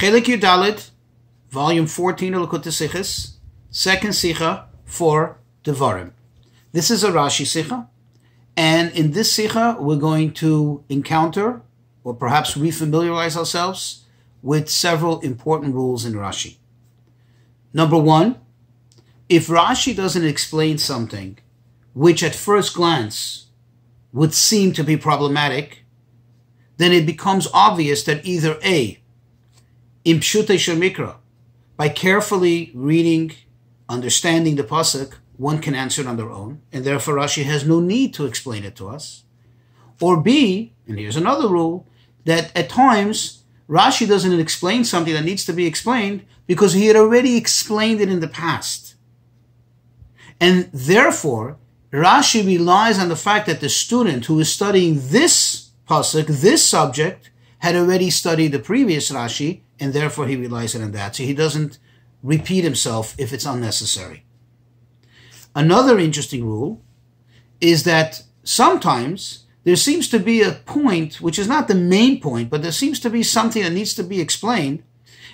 Chelek Yud Daled, volume 14 of Likkutei Sichos, second Sicha for Devarim. This is a Rashi Sicha, and in this Sicha we're going to encounter, or perhaps refamiliarize ourselves, with several important rules in Rashi. Number one, if Rashi doesn't explain something which at first glance would seem to be problematic, then it becomes obvious that either A, in Pshutei Shemikra, by carefully reading, understanding the Pasuk, one can answer it on their own, and therefore Rashi has no need to explain it to us. Or B, and here's another rule, that at times Rashi doesn't explain something that needs to be explained because he had already explained it in the past. And therefore, Rashi relies on the fact that the student who is studying this pasuk, this subject, had already studied the previous Rashi, and therefore he relies on that. So he doesn't repeat himself if it's unnecessary. Another interesting rule is that sometimes there seems to be a point, which is not the main point, but there seems to be something that needs to be explained,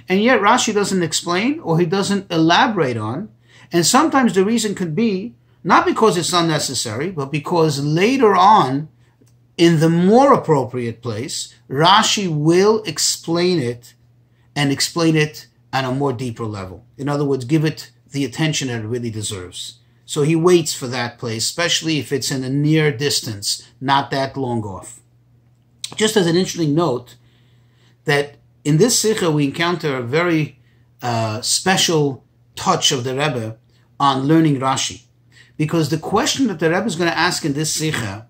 and yet Rashi doesn't explain or he doesn't elaborate on. And sometimes the reason could be not because it's unnecessary, but because later on, in the more appropriate place, Rashi will explain it and explain it on a more deeper level. In other words, give it the attention that it really deserves. So he waits for that place, especially if it's in a near distance, not that long off. Just as an interesting note, that in this sikha we encounter a very uh, special touch of the Rebbe on learning Rashi, because the question that the Rebbe is going to ask in this sikha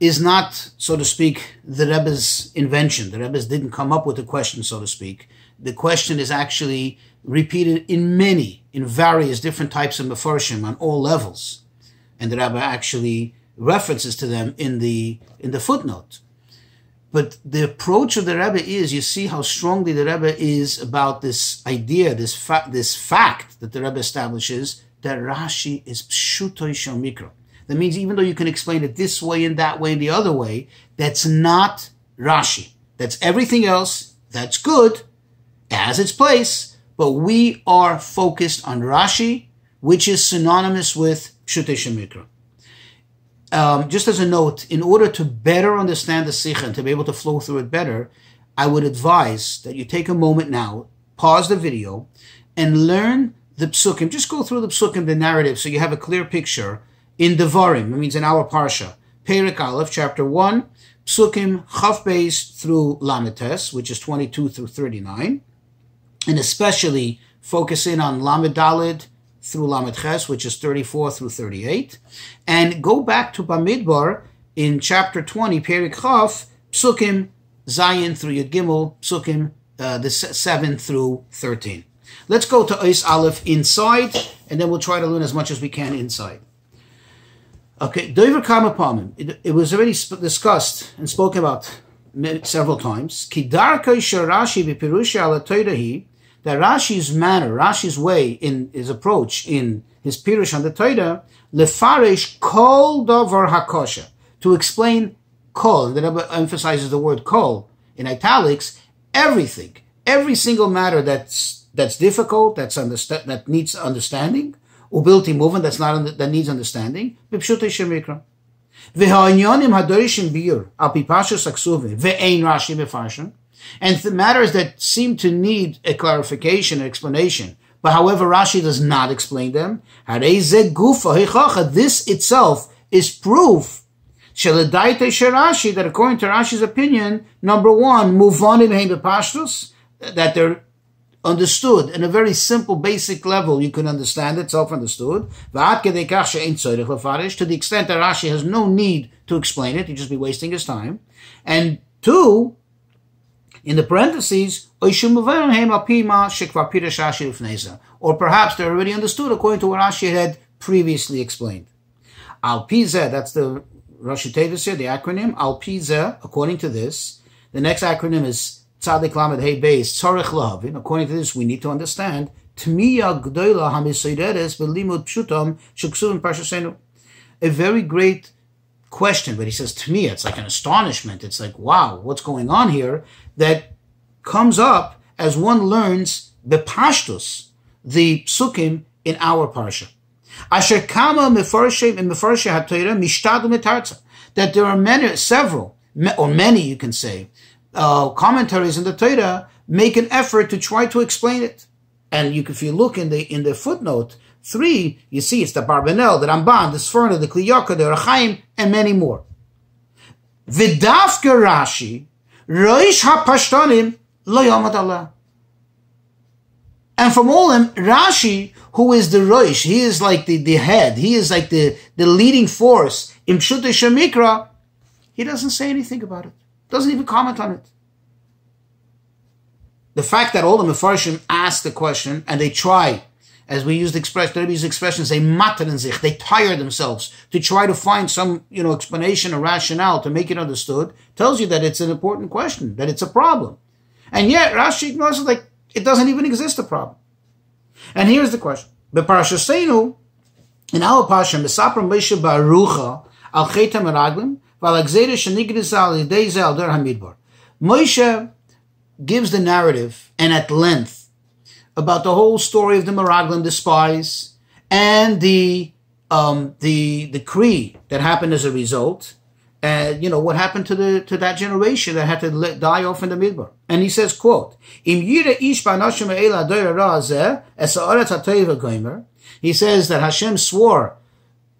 is not, so to speak, the Rebbe's invention. The Rebbe didn't come up with the question, so to speak. The question is actually repeated in many, in various different types of mefarshim on all levels, and the Rebbe actually references to them in the in the footnote. But the approach of the Rebbe is, you see how strongly the Rebbe is about this idea, this this fact that the Rebbe establishes that Rashi is pshutoy mikro. That means even though you can explain it this way and that way and the other way, that's not Rashi. That's everything else. That's good, has its place, but we are focused on Rashi, which is synonymous with Pshutei Shemikra. Um, just as a note, in order to better understand the Sikha and to be able to flow through it better, I would advise that you take a moment now, pause the video, and learn the psukim. Just go through the psukim, the narrative, so you have a clear picture in Devarim. It means in our parsha, Perik Aleph, chapter one, psukim Chaf Beis through Lamed Tes, which is twenty-two through thirty-nine and especially focus in on Lamed Dalid through Lamed Ches, which is 34 through 38, and go back to Bamidbar in chapter 20, Perik Chaf, Psukim Zayin through Yud Gimel, Psukim uh, the 7 through 13. Let's go to Ois Aleph inside, and then we'll try to learn as much as we can inside. Okay, Dover Kamapamim. It, it was already sp- discussed and spoken about several times. Kidarka Sharashi Bipirusha ala that Rashi's manner, Rashi's way in his approach in his Pirush on the Torah, lefarish kol dover hakosha, to explain kol, and the Rebbe emphasizes the word kol in italics, everything, every single matter that's that's difficult, that's understa- that needs understanding, ubilti movement that's not under, that needs understanding, bipshute shemikra. V'ha'inyonim hadorishim biur al pipashus aksuve ve'ein Rashi mefarshin and the matters that seem to need a clarification, an explanation, but however Rashi does not explain them, this itself is proof that according to Rashi's opinion, number one, move on in pashtus, that they're understood in a very simple, basic level. You can understand it, self-understood. To the extent that Rashi has no need to explain it, he'd just be wasting his time. And two, in the parentheses, or perhaps they're already understood according to what Rashi had previously explained. Al that's the Rashi Tevis here, the acronym. Al according to this, the next acronym is Tzadik Lamed Hey Beis Tzarech Lahavin. According to this, we need to understand Tmiya Gdoila Hamisoideres Shuksuvim. A very great question, but he says to me, it's like an astonishment. It's like, wow, what's going on here? That comes up as one learns the pashtus, the psukim in our parsha. Asher kama mefarshim in mefarshim ha'torah mishtadu. That there are many, several, or many, you can say, uh, commentaries in the Torah make an effort to try to explain it. And you, if you look in the in the footnote three, you see it's the Barbanel, the Ramban, the Sforno, the Kli Yakar, the Rechaim, and many more. Vidafka Rashi, Roish HaPashtanim, Lo Yomad Allah. And from all them, Rashi, who is the Roish, he is like the, the head, he is like the, the leading force in Pshut Shemikra, he doesn't say anything about it. Doesn't even comment on it. The fact that all the Mefarshim ask the question and they try, as we use the expression, the Rebbe's expression, they mattern sich, they tire themselves to try to find some, you know, explanation or rationale to make it understood, tells you that it's an important question, that it's a problem. And yet Rashi ignores it like it doesn't even exist a problem. And here's the question. Beparashasenu, in our Pasha, Mesapram Moshe Barucha, Al Cheta Meraglim, Val Agzeda Shenigrizal Yidei Der Hamidbar. Moshe gives the narrative and at length about the whole story of the Meraglim, the spies, and the um, the decree that happened as a result. And you know what happened to the to that generation that had to let, die off in the midbar. And he says, "quote He says that Hashem swore,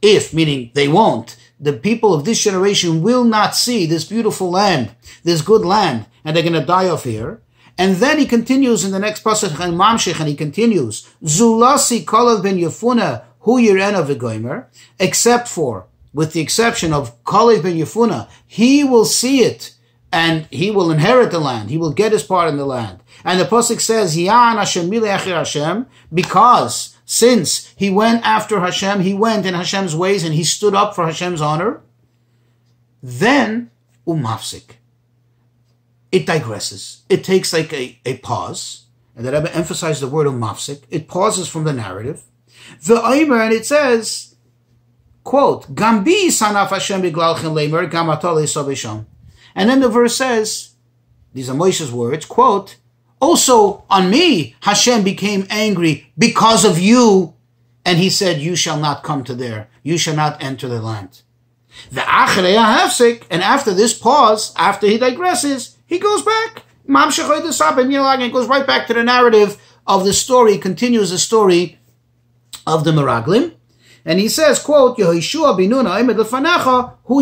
if meaning they won't, the people of this generation will not see this beautiful land, this good land, and they're going to die off here. And then he continues in the next passage, and he continues, Zulasi Kalev ben Yefuna hu yirena v'goimer, except for, with the exception of Kalev ben Yefuna, he will see it, and he will inherit the land. He will get his part in the land. And the pasuk says, Yan Hashem Hashem, because since he went after Hashem, he went in Hashem's ways and he stood up for Hashem's honor, then umafsik. It digresses. It takes like a, a pause. And that Rebbe emphasized the word umafsik. It pauses from the narrative. The Aimer, and it says, quote, Gambi sanaf Hashem biglalchen lemer gamatole sobesham. And then the verse says, these are Moshe's words, quote, also on me, Hashem became angry because of you. And he said, you shall not come to there. You shall not enter the land. The akhrayah hafsik and after this pause, after he digresses, he goes back. And goes right back to the narrative of the story, continues the story of the Meraglim. And he says, quote, Yehoshua binun ha'emed hu.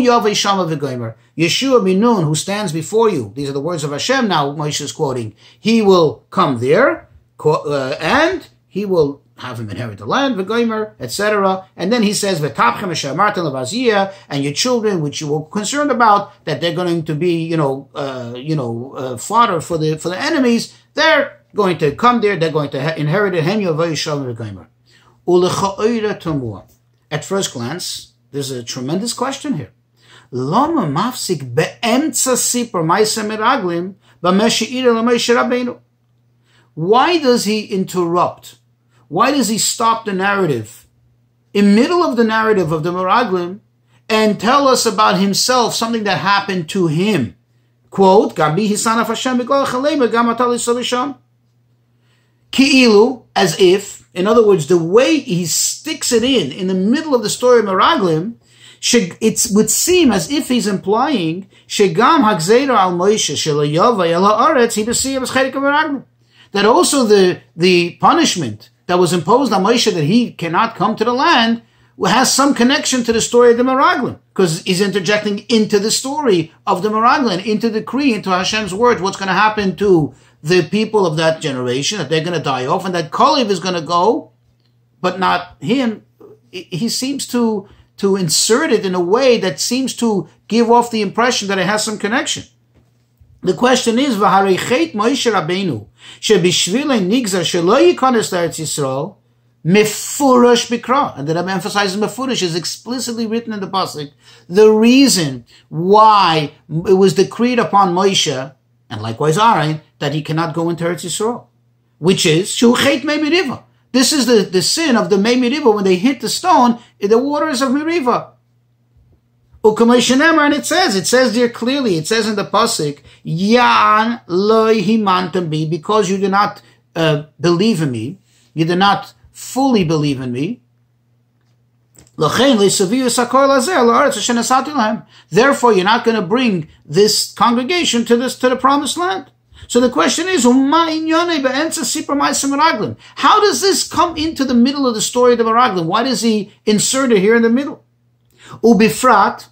Yeshua binun, who stands before you. These are the words of Hashem now, Moshe is quoting. He will come there, uh, and he will have him inherit the land, v'goymer, etc. And then he says, v'tapchem eshamarten levaziyah, and your children, which you were concerned about, that they're going to be, you know, uh, you know, uh, fodder for the, for the enemies, they're going to come there, they're going to inherit it, hem yavei shama v'goymer. At first glance, there's a tremendous question here. Lama mafsik be'emtza sipur ma'isa meraglim rabbeinu. Why does he interrupt? Why does he stop the narrative in middle of the narrative of the Meraglim and tell us about himself, something that happened to him? Quote, Ki'ilu, as if, in other words, the way he sticks it in, in the middle of the story of Meraglim, it would seem as if he's implying Shegam al Moshe Shelayava El Haaretz Meraglim. That also the, the punishment that was imposed on Moshe that he cannot come to the land has some connection to the story of the Meraglim, because he's interjecting into the story of the Meraglim, into the decree, into Hashem's word, what's going to happen to the people of that generation, that they're going to die off, and that Kalev is going to go, but not him. He seems to, to insert it in a way that seems to give off the impression that it has some connection. The question is, V'harei Moshe Rabbeinu, shebishvilei nigzar shelo yikones l'Eretz Yisrael, mefurash bikra, and that I'm emphasizing mefurash is explicitly written in the pasuk. The reason why it was decreed upon Moshe and likewise Aaron, that he cannot go into Eretz Yisrael, which is Shuchet Meriva. This is the, the sin of the Meriva when they hit the stone in the waters of Meriva. And it says, it says there clearly, it says in the pasuk, Yan loy himantam bi, because you do not uh, believe in me, you do not fully believe in me. Therefore, you're not going to bring this congregation to this to the promised land. So the question is, how does this come into the middle of the story of the Meraglim? Why does he insert it here in the middle? Ubifrat,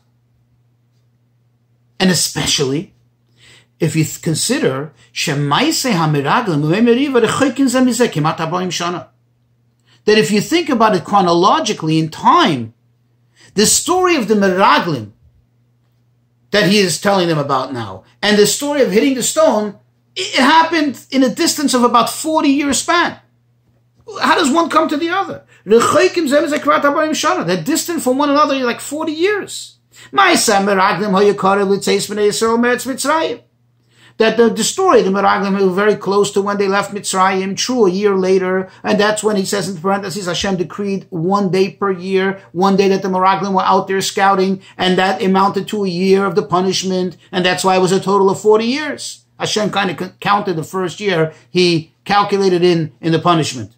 and especially if you consider that if you think about it chronologically in time, the story of the Meraglim that he is telling them about now, and the story of hitting the stone, it happened in a distance of about 40 year span. How does one come to the other? They're distant from one another like 40 years that the, the story, the Meraglim, were very close to when they left Mitzrayim, true, a year later, and that's when he says in parentheses, Hashem decreed one day per year, one day that the Meraglim were out there scouting, and that amounted to a year of the punishment, and that's why it was a total of 40 years. Hashem kind of counted the first year, he calculated in, in the punishment.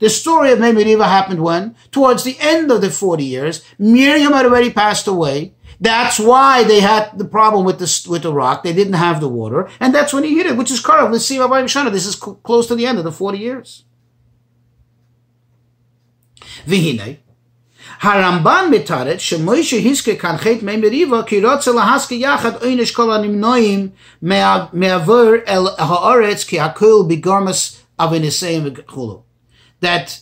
The story of Mimiriva happened when? Towards the end of the 40 years, Miriam had already passed away, that's why they had the problem with the with the rock. They didn't have the water, and that's when he hit it, which is Karav. Let's see Rabbi Shana. This is cl- close to the end of the forty years. Vihine. Haramban mitaret hiske kan chet mei ki rotze lahaske el ki v'chulu. That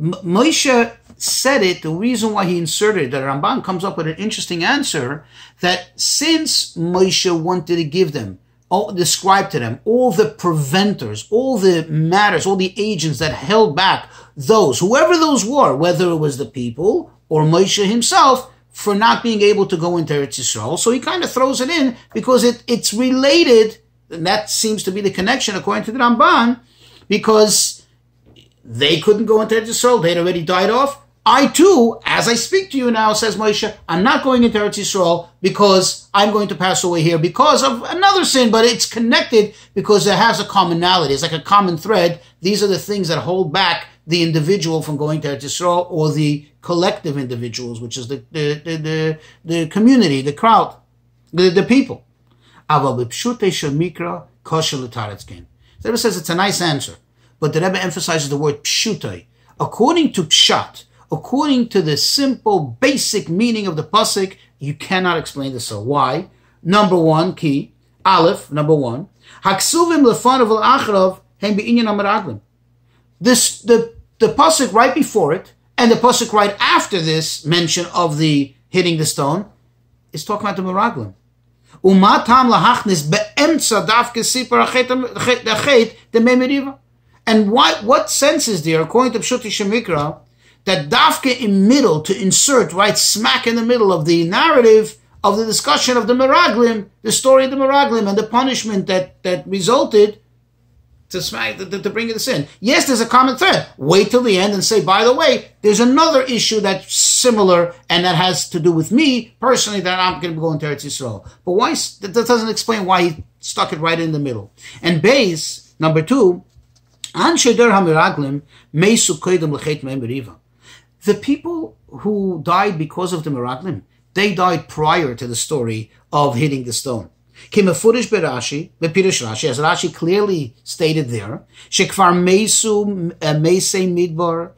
Moshe said it, the reason why he inserted that Ramban comes up with an interesting answer that since Moshe wanted to give them, all, describe to them all the preventers, all the matters, all the agents that held back those, whoever those were, whether it was the people or Moshe himself, for not being able to go into Eretz Yisrael. So he kind of throws it in because it, it's related, and that seems to be the connection according to the Ramban, because they couldn't go into Eretz Yisrael, they'd already died off, I too, as I speak to you now, says Moshe, I'm not going into Eretz Yisrael because I'm going to pass away here because of another sin, but it's connected because it has a commonality. It's like a common thread. These are the things that hold back the individual from going to Eretz Yisrael or the collective individuals, which is the, the, the, the, the community, the crowd, the, the people. The Rebbe says it's a nice answer, but the Rebbe emphasizes the word pshutai. According to pshat, according to the simple, basic meaning of the pasuk, you cannot explain this. So why? Number one, key, aleph, number one, haksuvim lefanav al hem be'inyan This, the, the pasuk right before it, and the pasuk right after this mention of the hitting the stone, is talking about the meraglim. Umatam lahachnis be'emtza dafke sipar achet the memeriva. And what, what sense is there, according to Pshuti Shemikra, that dafke in middle to insert right smack in the middle of the narrative of the discussion of the Miraglim, the story of the Miraglim and the punishment that, that resulted to smack to, to bring this in. Yes, there's a common thread. Wait till the end and say, by the way, there's another issue that's similar and that has to do with me personally that I'm going to be going to Eretz Yisrael. But why? That doesn't explain why he stuck it right in the middle. And base number two, The people who died because of the Meraglim, they died prior to the story of hitting the stone. Kimafurish berashi, bepirish Rashi, as Rashi clearly stated there, eh, meise midbar.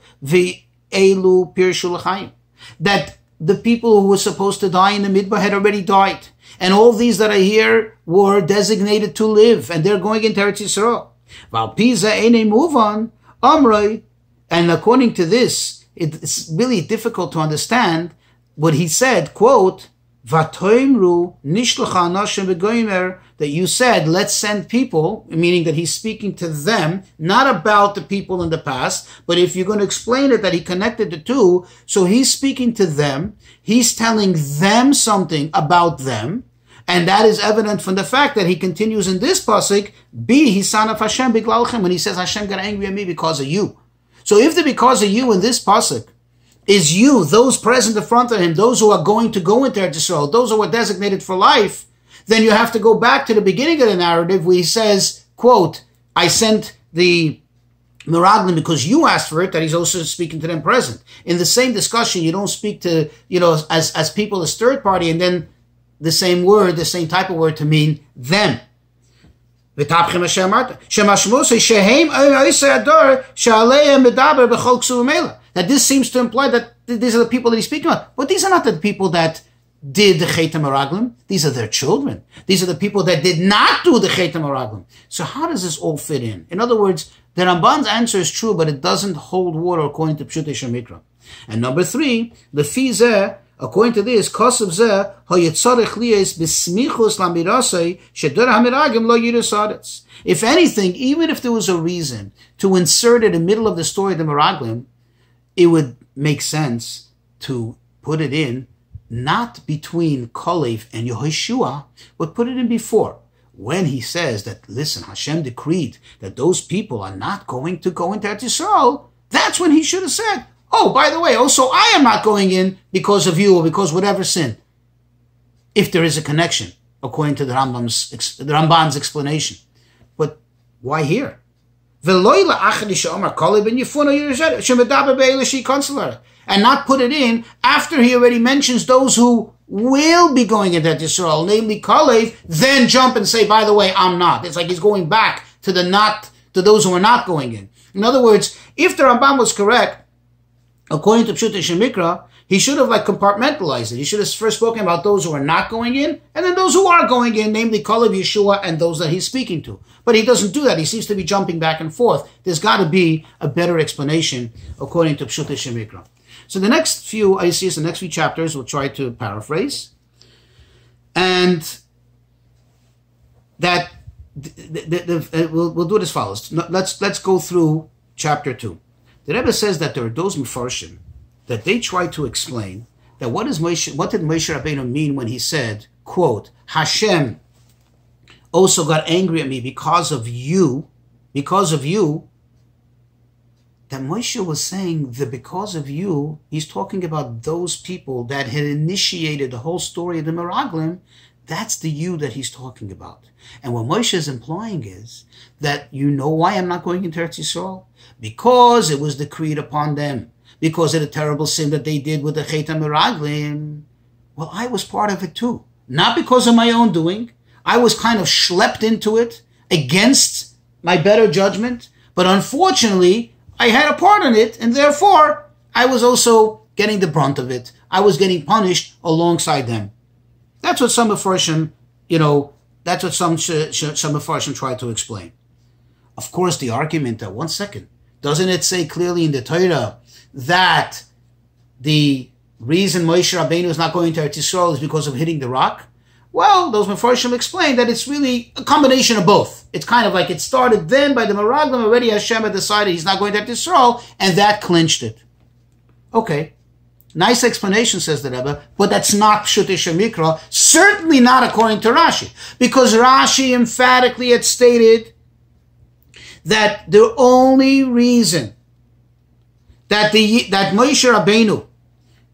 That the people who were supposed to die in the midbar had already died. And all these that are here were designated to live, and they're going into Eretz Yisrael. Val pisa eh, ene move on, amrei, and according to this, it's really difficult to understand what he said, quote, Vatoimru nishlacha that you said, let's send people, meaning that he's speaking to them, not about the people in the past, but if you're going to explain it that he connected the two, so he's speaking to them, he's telling them something about them, and that is evident from the fact that he continues in this pasuk, be son of Hashem biglalchem, when he says Hashem got angry at me because of you. So if the because of you in this pasuk is you, those present in front of him, those who are going to go into Eretz Yisrael, those who are designated for life, then you have to go back to the beginning of the narrative where he says, quote, I sent the Meraglim because you asked for it, that he's also speaking to them present. In the same discussion, you don't speak to, you know, as, as people as third party and then the same word, the same type of word to mean them. That this seems to imply that these are the people that he's speaking about. But these are not the people that did the. These are their children. These are the people that did not do the Araglim. So how does this all fit in? In other words, the Ramban's answer is true, but it doesn't hold water according to Pshutei Shemikra. And number three, the Fizeh, according to this, Kosev Zeh, Hoyetzorech Liyes Bismichus Lamirasei, Shedur Hamiragim Lo Yirusadetz. If anything, even if there was a reason to insert it in the middle of the story of the Meraglim, it would make sense to put it in not between Kalev and Yehoshua, but put it in before. When he says that, listen, Hashem decreed that those people are not going to go into Eretz Yisrael, that's when he should have said, oh, by the way, also I am not going in because of you or because whatever sin. If there is a connection, according to the Rambam's, the Ramban's explanation. But why here? and not put it in after he already mentions those who will be going into Israel, namely Kalev, then jump and say, by the way, I'm not. It's like he's going back to the not, to those who are not going in. In other words, if the Rambam was correct, according to Pshut Shemikra, he should have like compartmentalized it. He should have first spoken about those who are not going in, and then those who are going in, namely Kalev, Yeshua, and those that he's speaking to. But he doesn't do that. He seems to be jumping back and forth. There's got to be a better explanation according to Pshut Shemikra. So the next few ICs, the next few chapters, we'll try to paraphrase. And that the, the, the, uh, we'll, we'll do it as follows. Let's let's go through chapter two. The Rebbe says that there are those Mefarshim that they try to explain that what is Moshe, what did Moshe Rabbeinu mean when he said, quote, Hashem also got angry at me because of you, because of you, that Moshe was saying that because of you, he's talking about those people that had initiated the whole story of the Meraglim. That's the you that he's talking about. And what Moshe is implying is that you know why I'm not going into Eretz Yisrael? Because it was decreed upon them. Because of the terrible sin that they did with the Chet Meraglim. Well, I was part of it too. Not because of my own doing. I was kind of schlepped into it against my better judgment. But unfortunately, I had a part in it, and therefore I was also getting the brunt of it. I was getting punished alongside them. That's what some Mepharshim, you know, that's what some sh- sh- some Mepharshim try to explain. Of course, the argument that one second doesn't it say clearly in the Torah that the reason Moshe Rabbeinu is not going to Eretz Yisrael is because of hitting the rock? Well, those Mepharshim explain that it's really a combination of both. It's kind of like it started then by the Meraglim, already Hashem had decided he's not going to Eretz Yisrael, and that clinched it. Okay. Nice explanation, says the Rebbe, but that's not Pshutisha Mikra, certainly not according to Rashi, because Rashi emphatically had stated that the only reason that the that Moshe Rabbeinu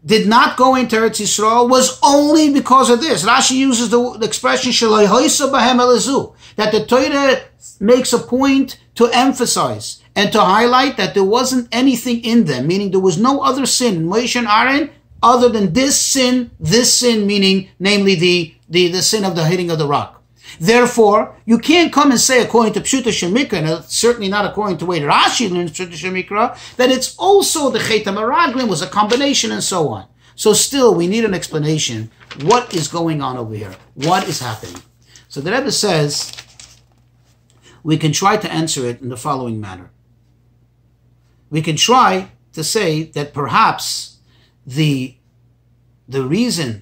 did not go into Eretz Yisrael was only because of this. Rashi uses the, the expression that the Torah makes a point to emphasize and to highlight that there wasn't anything in them, meaning there was no other sin in Moshe and Aaron other than this sin, this sin, meaning namely the, the, the sin of the hitting of the rock. Therefore, you can't come and say, according to Pshuta Shemikra, and certainly not according to way Rashi learns Pshuta Shemikra, that it's also the Chet Meraglim was a combination and so on. So still, we need an explanation. What is going on over here? What is happening? So the Rebbe says, we can try to answer it in the following manner. We can try to say that perhaps the, the reason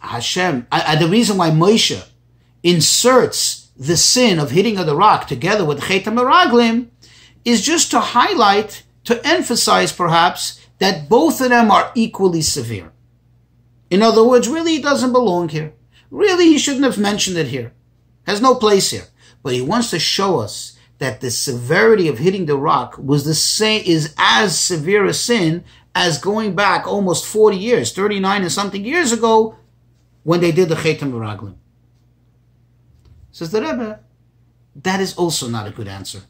Hashem, uh, uh, the reason why Moshe inserts the sin of hitting of the rock together with Chet Meraglim is just to highlight, to emphasize perhaps, that both of them are equally severe. In other words, really he doesn't belong here. Really he shouldn't have mentioned it here. Has no place here. But he wants to show us that the severity of hitting the rock was the same, is as severe a sin as going back almost 40 years, 39 and something years ago, when they did the Chetam Meraglim. Says the Rebbe, that is also not a good answer.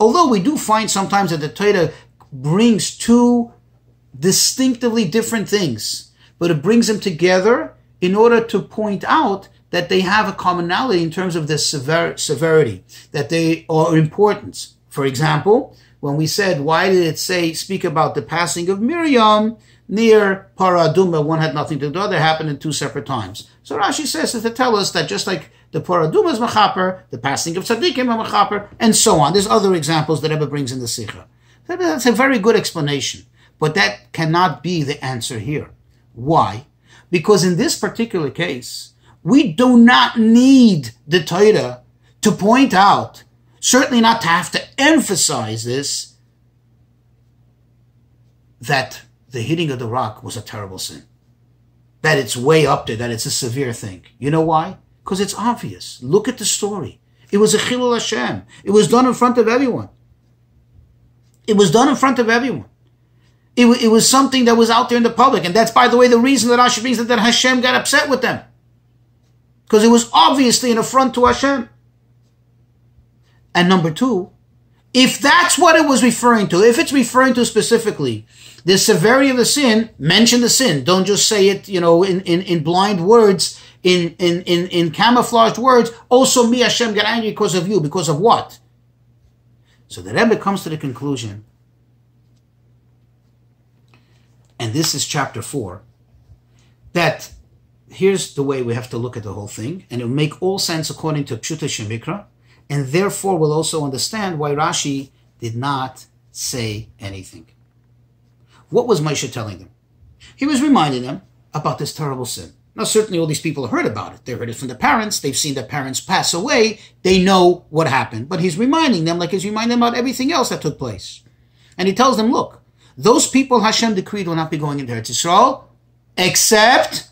Although we do find sometimes that the Torah brings two distinctively different things, but it brings them together in order to point out that they have a commonality in terms of the sever- severity, that they are importance. For example, when we said, why did it say, speak about the passing of Miriam near Paraduma, one had nothing to do, the other happened in two separate times. So Rashi says to tell us that just like the Paraduma is Machaper, the passing of Tzaddikim is Machaper, and so on. There's other examples that Rebbe brings in the Sikha. That's a very good explanation, but that cannot be the answer here. Why? Because in this particular case, we do not need the Torah to point out, certainly not to have to emphasize this, that the hitting of the rock was a terrible sin. That it's way up there, that it's a severe thing. You know why? Because it's obvious. Look at the story. It was a Chilul Hashem. It was done in front of everyone. It was done in front of everyone. It, it was something that was out there in the public. And that's, by the way, the reason that Rashi brings that, that Hashem got upset with them because it was obviously an affront to Hashem. And number two, if that's what it was referring to, if it's referring to specifically the severity of the sin, mention the sin. Don't just say it, you know, in, in, in blind words, in, in, in, in camouflaged words. Also, me, Hashem, get angry because of you. Because of what? So the Rebbe comes to the conclusion, and this is chapter 4, that here's the way we have to look at the whole thing, and it will make all sense according to Pshuta Shemikra, and therefore we'll also understand why Rashi did not say anything. What was Moshe telling them? He was reminding them about this terrible sin. Now, certainly all these people heard about it. They heard it from the parents. They've seen their parents pass away. They know what happened. But he's reminding them like he's reminding them about everything else that took place. And he tells them, look, those people Hashem decreed will not be going into Eretz Yisrael, except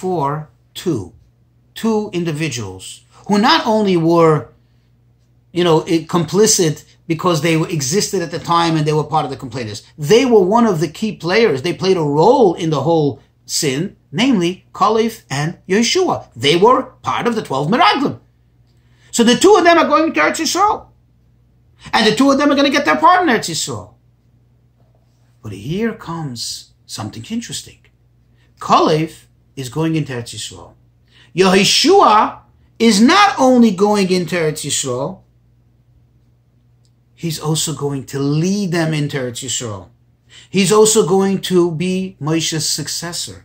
for two, two individuals who not only were, you know, complicit because they existed at the time and they were part of the complainers. They were one of the key players. They played a role in the whole sin, namely Kalev and Yeshua. They were part of the 12 Meraglim. So the two of them are going to Eretz Yisrael. And the two of them are going to get their part in Eretz Yisrael. But here comes something interesting. Kalev is going into Eretz Yisrael. Yehoshua is not only going into Eretz Yisrael, he's also going to lead them into Eretz Yisrael. He's also going to be Moshe's successor.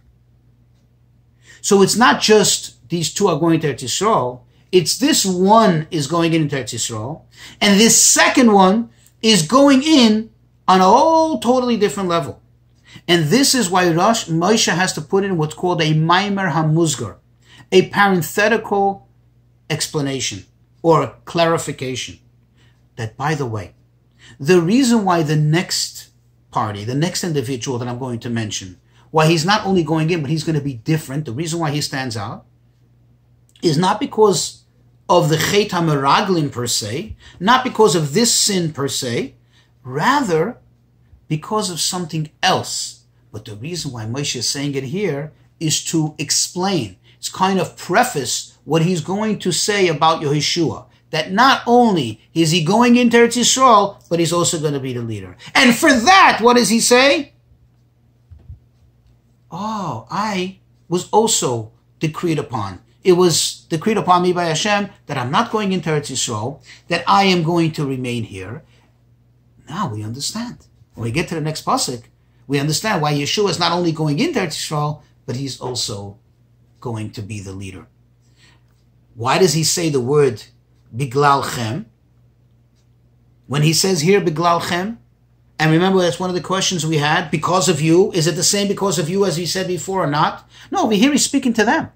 So it's not just these two are going to Eretz Yisrael. It's this one is going into Eretz Yisrael, and this second one is going in on a whole totally different level. And this is why Rosh, Moshe has to put in what's called a Maimer Hamuzgar, a parenthetical explanation or clarification. That, by the way, the reason why the next party, the next individual that I'm going to mention, why he's not only going in, but he's going to be different, the reason why he stands out, is not because of the Chet HaMeraglim per se, not because of this sin per se, rather because of something else. But the reason why Moshe is saying it here is to explain. It's kind of preface what he's going to say about Yehoshua. That not only is he going into Eretz Yisrael, but he's also going to be the leader. And for that, what does he say? Oh, I was also decreed upon. It was decreed upon me by Hashem that I'm not going into Eretz Yisrael, that I am going to remain here. Now we understand. When we get to the next pasuk, we understand why Yeshua is not only going into Eretz Yisrael, but he's also going to be the leader. Why does he say the word biglal chem? When he says here biglal chem, and remember that's one of the questions we had, because of you, is it the same because of you as he said before or not? No, over here he's speaking to them.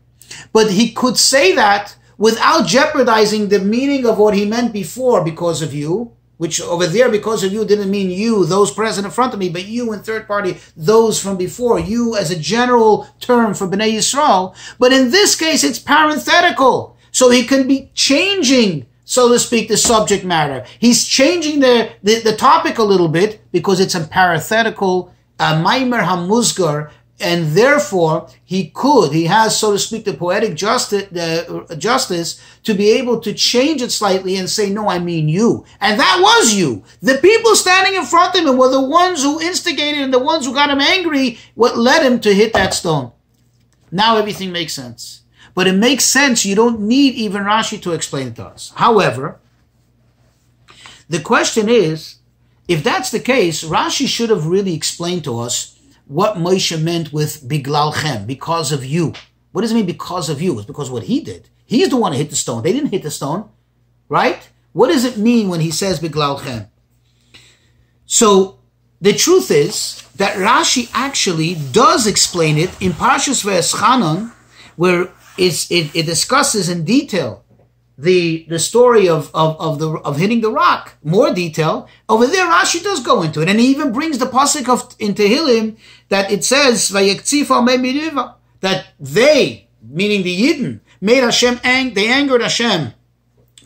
But he could say that without jeopardizing the meaning of what he meant before because of you, which over there, because of you, didn't mean you, those present in front of me, but you in third party, those from before, you as a general term for Bnei Yisrael. But in this case, it's parenthetical. So he can be changing so to speak, the subject matter. He's changing the, the, the topic a little bit because it's a parenthetical, a Maimer Hamuzgar, and therefore he could, he has, so to speak, the poetic justice, uh, justice to be able to change it slightly and say, no, I mean you. And that was you. The people standing in front of him were the ones who instigated and the ones who got him angry, what led him to hit that stone. Now everything makes sense. But it makes sense. You don't need even Rashi to explain it to us. However, the question is, if that's the case, Rashi should have really explained to us what Moshe meant with Biglalchem, because of you. What does it mean because of you? It's because what he did. He's the one who hit the stone. They didn't hit the stone, right? What does it mean when he says Biglalchem? So the truth is that Rashi actually does explain it in Parshas Ve'eschanon, where it, it discusses in detail the the story of, of, of the of hitting the rock, more detail. Over there, Rashi does go into it, and he even brings the pasuk of in Tehillim that it says that they, meaning the Yidden, made Hashem ang they angered Hashem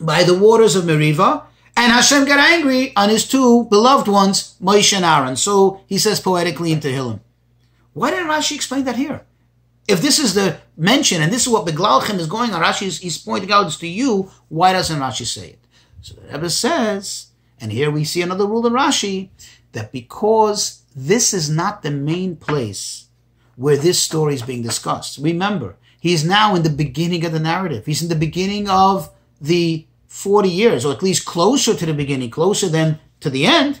by the waters of Meriva, and Hashem got angry on his two beloved ones, Moshe and Aaron. So he says poetically in Tehillim. Why didn't Rashi explain that here? If this is the mention and this is what Beglalchem is going on, Rashi is he's pointing out it's to you, why doesn't Rashi say it? So the Rebbe says, and here we see another rule in Rashi, that because this is not the main place where this story is being discussed. Remember, he is now in the beginning of the narrative. He's in the beginning of the 40 years, or at least closer to the beginning, closer than to the end.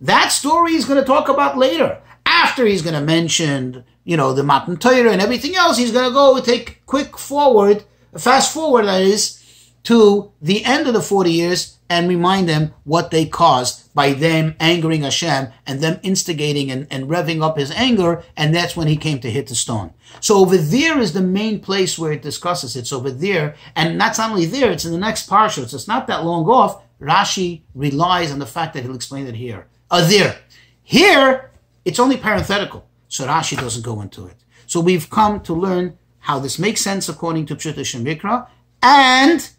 That story is going to talk about later. After he's going to mention, you know, the Matan Torah and everything else, he's going to go take quick forward, fast forward, that is, to the end of the 40 years and remind them what they caused by them angering Hashem and them instigating and, and revving up his anger. And that's when he came to hit the stone. So over there is the main place where it discusses. It. It's over there. And that's not only there, it's in the next parsha. So it's not that long off. Rashi relies on the fact that he'll explain it here. Uh, there. Here, it's only parenthetical. So Rashi doesn't go into it. So we've come to learn how this makes sense according to Pshuta Shemikra and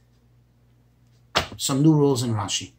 some new rules in Rashi.